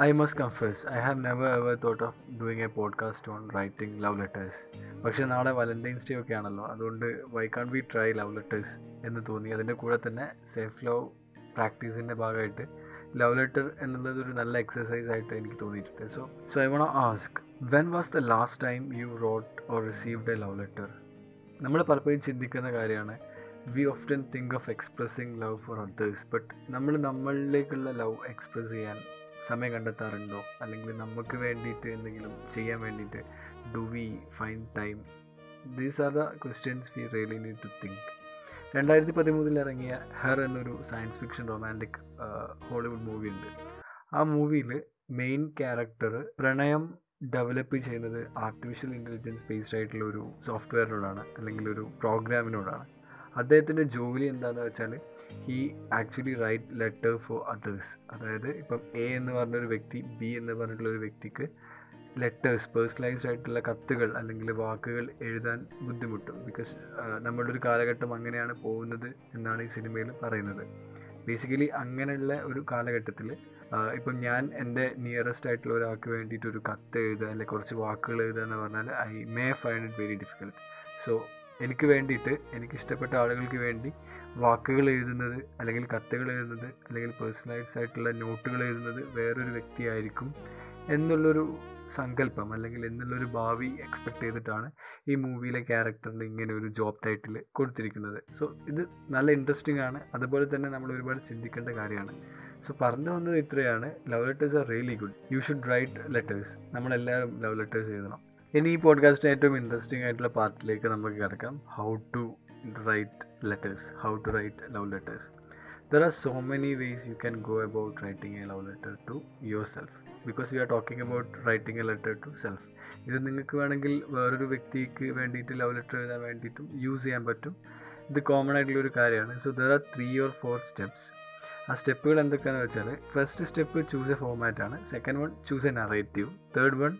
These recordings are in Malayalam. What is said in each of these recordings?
I must confess I have never ever thought of doing a podcast on writing love letters പക്ഷേ നാളെ വാലന്റൈൻസ് ഡേ ഒക്കെ ആണല്ലോ അതുകൊണ്ട് why can we try love letters എന്ന് തോന്നി. അതിന്റെ കൂടെ തന്നെ സെൽഫ് ലവ് പ്രാക്ടീസിന്റെ ഭാഗമായിട്ട് ലവ് ലെറ്റർ എന്നുള്ളത് ഒരു നല്ല എക്സസൈസ് ആയിട്ട് എനിക്ക് തോന്നിയിട്ടുണ്ട്. So so I won't ask when was the last time you wrote or received a love letter നമ്മൾ പലപ്പോഴും ചിന്തിക്കുന്ന കാര്യമാണ് we often think of expressing love for others but നമ്മൾ നമ്മളിലേക്കുള്ള ലവ് എക്സ്പ്രസ് ചെയ്യാൻ സമയം കണ്ടെത്താറുണ്ടോ? അല്ലെങ്കിൽ നമുക്ക് വേണ്ടിയിട്ട് എന്തെങ്കിലും ചെയ്യാൻ വേണ്ടിയിട്ട് do we find time these are the questions we really need to think രണ്ടായിരത്തി പതിമൂന്നിൽ ഇറങ്ങിയ ഹെർ എന്നൊരു science fiction romantic Hollywood movie ഉണ്ട്. ആ മൂവിയിൽ മെയിൻ ക്യാരക്ടർ പ്രണയം ഡെവലപ്പ് ചെയ്യുന്നത് ആർട്ടിഫിഷ്യൽ ഇന്റലിജൻസ് ബേസ്ഡ് ആയിട്ടുള്ള ഒരു സോഫ്റ്റ്വെയറിനോടാണ് അല്ലെങ്കിൽ ഒരു പ്രോഗ്രാമിനോടാണ് അദ്ദേഹത്തിന്റെ ജോലി എന്താണെന്ന് വെച്ചാൽ he actually write letter for others അതായത് ഇപ്പം എ എന്ന് പറഞ്ഞൊരു വ്യക്തി ബി എന്ന് പറഞ്ഞിട്ടുള്ള ഒരു വ്യക്തിക്ക് ലെറ്റേഴ്സ് പേഴ്സണലൈസ്ഡ് ആയിട്ടുള്ള കത്തുകൾ അല്ലെങ്കിൽ വാക്കുകൾ എഴുതാൻ ബുദ്ധിമുട്ടും. ബിക്കോസ് നമ്മളുടെ ഒരു കാലഘട്ടം അങ്ങനെയാണ് പോകുന്നത് എന്നാണ് ഈ സിനിമയിൽ പറയുന്നത്. ബേസിക്കലി അങ്ങനെയുള്ള ഒരു കാലഘട്ടത്തിൽ ഇപ്പം ഞാൻ എന്റെ നിയറസ്റ്റ് ആയിട്ടുള്ള ഒരാൾക്ക് വേണ്ടിയിട്ട് ഒരു കത്ത് എഴുതുക അല്ലെങ്കിൽ കുറച്ച് വാക്കുകൾ എഴുതുക എന്ന് പറഞ്ഞാൽ I may find it very difficult so എനിക്ക് വേണ്ടിയിട്ട് എനിക്ക് ഇഷ്ടപ്പെട്ട ആളുകൾക്ക് വേണ്ടി വാക്കുകൾ എഴുതുന്നത് അല്ലെങ്കിൽ കത്തുകൾ എഴുതുന്നത് അല്ലെങ്കിൽ പേഴ്സണലൈസ് ആയിട്ടുള്ള നോട്ടുകൾ എഴുതുന്നത് വേറൊരു വ്യക്തിയായിരിക്കും എന്നുള്ളൊരു സങ്കല്പം അല്ലെങ്കിൽ എന്നുള്ളൊരു ഭാവി എക്സ്പെക്ട് ചെയ്തിട്ടാണ് ഈ മൂവിയിലെ ക്യാരക്ടറിന് ഇങ്ങനെ ഒരു ജോബ് ടൈറ്റിൽ കൊടുത്തിരിക്കുന്നത്. സോ ഇത് നല്ല ഇൻട്രസ്റ്റിംഗ് ആണ്. അതുപോലെ തന്നെ നമ്മൾ ഒരുപാട് ചിന്തിക്കേണ്ട കാര്യമാണ്. സോ പറഞ്ഞു വന്നത് ഇത്രയാണ്. Love letters are really good you should write letters നമ്മളെല്ലാവരും ലവ് ലെറ്റേഴ്സ് എഴുതണം. ഇനി ഈ പോഡ്കാസ്റ്റിന് ഏറ്റവും ഇൻട്രസ്റ്റിംഗ് ആയിട്ടുള്ള പാർട്ടിലേക്ക് നമുക്ക് കിടക്കാം. How to write letters how to write love letters there are so many ways you can go about writing a love letter to yourself because you are talking about writing a letter to self ഇത് നിങ്ങൾക്ക് വേണമെങ്കിൽ വേറൊരു വ്യക്തിക്ക് വേണ്ടിയിട്ട് ലവ് ലെറ്റർ എഴുതാൻ വേണ്ടിയിട്ടും യൂസ് ചെയ്യാൻ പറ്റും. ഇത് കോമൺ ആയിട്ടുള്ള ഒരു കാര്യമാണ്. So there are three or four steps ആ സ്റ്റെപ്പുകൾ എന്തൊക്കെയാണെന്ന് വെച്ചാൽ first step choose a ഫോമാറ്റാണ് second one choose a narrative third one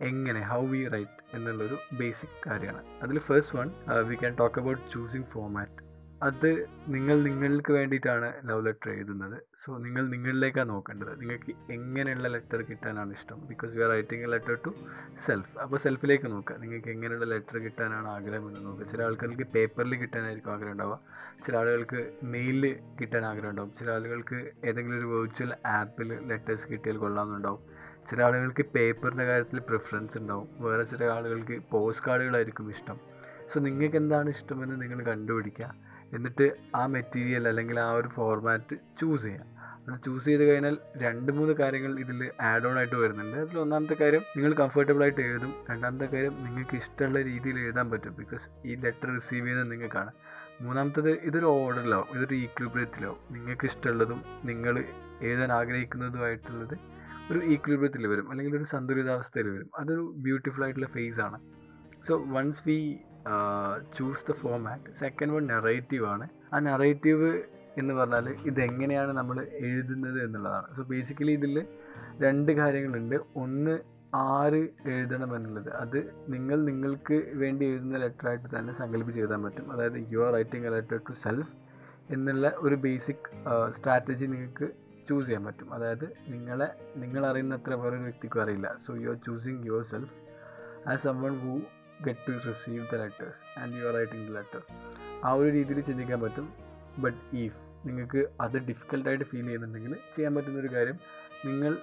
എങ്ങനെ ഹൗ വി റൈറ്റ് എന്നുള്ളൊരു ബേസിക് കാര്യമാണ്. അതിൽ first one we can talk about choosing format അത് നിങ്ങൾ നിങ്ങൾക്ക് വേണ്ടിയിട്ടാണ് ലവ് ലെറ്റർ എഴുതുന്നത്. സോ നിങ്ങൾ നിങ്ങളിലേക്കാണ് നോക്കേണ്ടത്. നിങ്ങൾക്ക് എങ്ങനെയുള്ള ലെറ്റർ കിട്ടാനാണ് ഇഷ്ടം? Because we are writing a letter to self അപ്പോൾ സെൽഫിലേക്ക് നോക്കുക. നിങ്ങൾക്ക് എങ്ങനെയുള്ള ലെറ്റർ കിട്ടാനാണ് ആഗ്രഹം എന്ന് നോക്കുക. ചില ആൾക്കാർക്ക് പേപ്പറിൽ കിട്ടാനായിരിക്കും ആഗ്രഹം ഉണ്ടാവുക. ചില ആളുകൾക്ക് മെയിലിൽ കിട്ടാൻ ആഗ്രഹം ഉണ്ടാവും. ചില ആളുകൾക്ക് ഏതെങ്കിലും ഒരു വെർച്വൽ ആപ്പിൽ ലെറ്റേഴ്സ് കിട്ടിയാൽ കൊള്ളാമെന്നുണ്ടാവും. ചില ആളുകൾക്ക് പേപ്പറിന്റെ കാര്യത്തിൽ പ്രിഫറൻസ് ഉണ്ടാവും. വേറെ ചില ആളുകൾക്ക് പോസ്റ്റ് കാർഡുകളായിരിക്കും ഇഷ്ടം. സോ നിങ്ങൾക്ക് എന്താണ് ഇഷ്ടമെന്ന് നിങ്ങൾ കണ്ടുപിടിക്കുക. എന്നിട്ട് ആ മെറ്റീരിയൽ അല്ലെങ്കിൽ ആ ഒരു ഫോർമാറ്റ് ചൂസ് ചെയ്യുക. അത് ചൂസ് ചെയ്ത് കഴിഞ്ഞാൽ രണ്ട് മൂന്ന് കാര്യങ്ങൾ ഇതിൽ ആഡ് ഓൺ ആയിട്ട് വരുന്നുണ്ട്. അതിൽ ഒന്നാമത്തെ കാര്യം നിങ്ങൾ കംഫർട്ടബിൾ ആയിട്ട് എഴുതും. രണ്ടാമത്തെ കാര്യം നിങ്ങൾക്ക് ഇഷ്ടമുള്ള രീതിയിൽ എഴുതാൻ പറ്റും. ബിക്കോസ് ഈ ലെറ്റർ റിസീവ് ചെയ്യുന്നത് നിങ്ങൾക്കാണ്. മൂന്നാമത്തത് ഇതൊരു ഓർഡറിലാവും ഇതൊരു ഈക്വിബ്രിയത്തിലാവും നിങ്ങൾക്ക് ഇഷ്ടമുള്ളതും നിങ്ങൾ എഴുതാൻ ആഗ്രഹിക്കുന്നതുമായിട്ടുള്ളത് ഒരു ഈക്വിലിബ്രിയത്തിൽ വരും. അല്ലെങ്കിൽ ഒരു സന്തുലിതാവസ്ഥയിൽ വരും. അതൊരു ബ്യൂട്ടിഫുൾ ആയിട്ടുള്ള ഫേസ് ആണ്. So once we choose the format second one narrative ആണ്. ആ നെറേറ്റീവ് എന്ന് പറഞ്ഞാൽ ഇതെങ്ങനെയാണ് നമ്മൾ എഴുതുന്നത് എന്നുള്ളതാണ്. സോ ബേസിക്കലി ഇതിൽ രണ്ട് കാര്യങ്ങളുണ്ട്. ഒന്ന് ആറ് എഴുതണം എന്നുള്ളത്. അത് നിങ്ങൾ നിങ്ങൾക്ക് വേണ്ടി എഴുതുന്ന ലെറ്ററായിട്ട് തന്നെ സങ്കല്പിച്ച് എഴുതാൻ പറ്റും. അതായത് you are writing a letter to self എന്നുള്ള ഒരു ബേസിക് സ്ട്രാറ്റജി നിങ്ങൾക്ക് ചൂസ് ചെയ്യാൻ പറ്റും. അതായത് നിങ്ങളെ നിങ്ങൾ അറിയുന്നത്ര വേറൊരു വ്യക്തിക്കും അറിയില്ല. So you are choosing yourself as someone who get to receive the letters and you are writing the letter ആ ഒരു രീതിയിൽ ചിന്തിക്കാൻ പറ്റും. ബട്ട് ഈഫ് നിങ്ങൾക്ക് അത് ഡിഫിക്കൽട്ടായിട്ട് ഫീൽ ചെയ്യുന്നുണ്ടെങ്കിൽ ചെയ്യാൻ പറ്റുന്നൊരു കാര്യം നിങ്ങൾ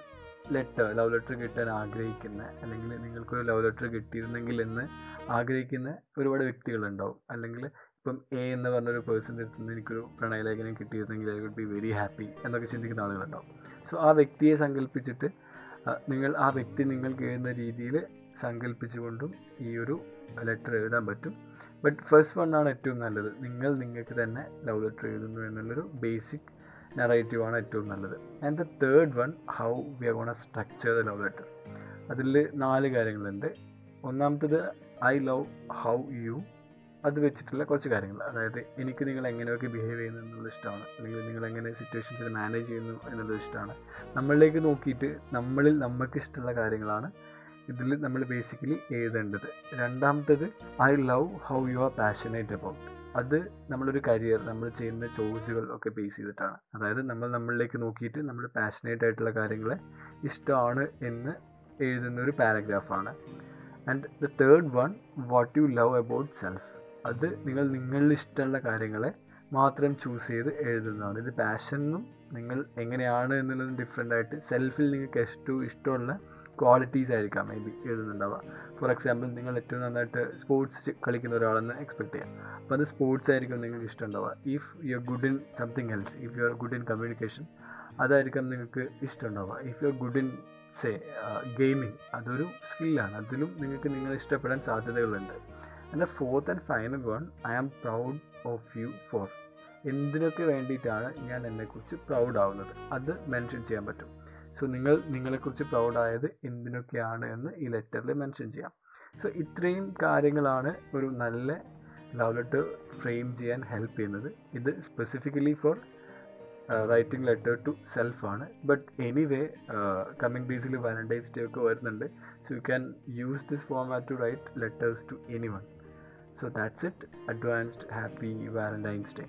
ലെറ്റർ ലവ് ലെറ്റർ കിട്ടാൻ ആഗ്രഹിക്കുന്ന അല്ലെങ്കിൽ നിങ്ങൾക്കൊരു ലവ് ലെറ്റർ കിട്ടിയിരുന്നെങ്കിൽ എന്ന് ആഗ്രഹിക്കുന്ന ഒരുപാട് വ്യക്തികളുണ്ടാവും. അല്ലെങ്കിൽ ഇപ്പം എ എന്ന് പറഞ്ഞൊരു പേഴ്സന്റെ അടുത്ത് നിന്ന് എനിക്കൊരു പ്രണയലേഖനം കിട്ടിയിരുന്നെങ്കിൽ I would be very happy എന്നൊക്കെ ചിന്തിക്കുന്ന ആളുകളുണ്ടാവും. സോ ആ വ്യക്തിയെ സങ്കല്പിച്ചിട്ട് നിങ്ങൾ ആ വ്യക്തി നിങ്ങൾക്ക് എഴുതുന്ന രീതിയിൽ സങ്കല്പിച്ചുകൊണ്ടും ഈ ഒരു ലെറ്റർ എഴുതാൻ പറ്റും. ബട്ട് ഫസ്റ്റ് വൺ ആണ് ഏറ്റവും നല്ലത്. നിങ്ങൾ നിങ്ങൾക്ക് തന്നെ ലവ് ലെറ്റർ എഴുതുന്നു എന്നുള്ളൊരു ബേസിക് നെറേറ്റീവാണ് ഏറ്റവും നല്ലത്. And the third one how we are gonna structure the love letter അതിൽ നാല് കാര്യങ്ങളുണ്ട്. ഒന്നാമത്തത് ഐ ലവ് ഹൗ യു അത് വെച്ചിട്ടുള്ള കുറച്ച് കാര്യങ്ങൾ. അതായത് എനിക്ക് നിങ്ങൾ എങ്ങനെയൊക്കെ ബിഹേവ് ചെയ്യുന്നു എന്നുള്ളത് ഇഷ്ടമാണ്. അല്ലെങ്കിൽ നിങ്ങൾ എങ്ങനെ സിറ്റുവേഷൻസിൽ മാനേജ് ചെയ്യുന്നു എന്നുള്ളത് ഇഷ്ടമാണ്. നമ്മളിലേക്ക് നോക്കിയിട്ട് നമ്മളിൽ നമുക്ക് ഇഷ്ടമുള്ള കാര്യങ്ങളാണ് ഇതിൽ നമ്മൾ ബേസിക്കലി എഴുതേണ്ടത്. രണ്ടാമത്തേത് I love how you are passionate about അത് നമ്മളൊരു കരിയർ നമ്മൾ ചെയ്യുന്ന ചോയ്സുകൾ ഒക്കെ ബേസ് ചെയ്തിട്ടാണ്. അതായത് നമ്മൾ നമ്മളിലേക്ക് നോക്കിയിട്ട് നമ്മൾ പാഷനേറ്റ് ആയിട്ടുള്ള കാര്യങ്ങളെ ഇഷ്ടമാണ് എന്ന് എഴുതുന്ന ഒരു പാരഗ്രാഫാണ് and the third one what you love about self അത് നിങ്ങൾ നിങ്ങളിൽ ഇഷ്ടമുള്ള കാര്യങ്ങളെ മാത്രം ചൂസ് ചെയ്ത് എഴുതുന്നതാണ്. ഇത് പാഷനും നിങ്ങൾ എങ്ങനെയാണ് എന്നുള്ളത് ഡിഫറെന്റ് ആയിട്ട് സെൽഫിൽ നിങ്ങൾക്ക് ഏറ്റവും ഇഷ്ടമുള്ള ക്വാളിറ്റീസ് ആയിരിക്കാം മേ ബി എഴുതുന്നുണ്ടാവുക. ഫോർ എക്സാമ്പിൾ നിങ്ങൾ ഏറ്റവും നന്നായിട്ട് സ്പോർട്സ് കളിക്കുന്ന ഒരാളെന്ന് എക്സ്പെക്ട് ചെയ്യാം. അപ്പോൾ അത് സ്പോർട്സ് ആയിരിക്കും നിങ്ങൾക്ക് ഇഷ്ടമുണ്ടാവുക. If you are good in something else if you are good in communication അതായിരിക്കും നിങ്ങൾക്ക് ഇഷ്ടമുണ്ടാവുക. If you are good in say gaming അതൊരു സ്കില്ലാണ് അതിലും നിങ്ങൾക്ക് നിങ്ങൾ ഇഷ്ടപ്പെടാൻ സാധ്യതകളുണ്ട്. And the fourth and final one I am proud of you for എന്തിനൊക്കെ വേണ്ടിയിട്ടാണ് ഞാൻ എന്നെക്കുറിച്ച് പ്രൗഡ് ആവുന്നത്? അത് മെൻഷൻ ചെയ്യാൻ പറ്റും. സോ നിങ്ങൾ നിങ്ങളെക്കുറിച്ച് പ്രൗഡായത് എന്തിനൊക്കെയാണ് എന്ന് ഈ ലെറ്ററിൽ മെൻഷൻ ചെയ്യാം. സോ ഇത്രയും കാര്യങ്ങളാണ് ഒരു നല്ല ലവ് ലെറ്റർ ഫ്രെയിം ചെയ്യാൻ ഹെൽപ്പ് ചെയ്യുന്നത്. ഇത് specifically for writing letter to സെൽഫാണ് but anyway coming ഡേയ്സിൽ വാലന്റൈൻസ് ഡേ ഒക്കെ വരുന്നുണ്ട്. So you can use this format to write letters to anyone So that's it. Advanced Happy Valentine's Day.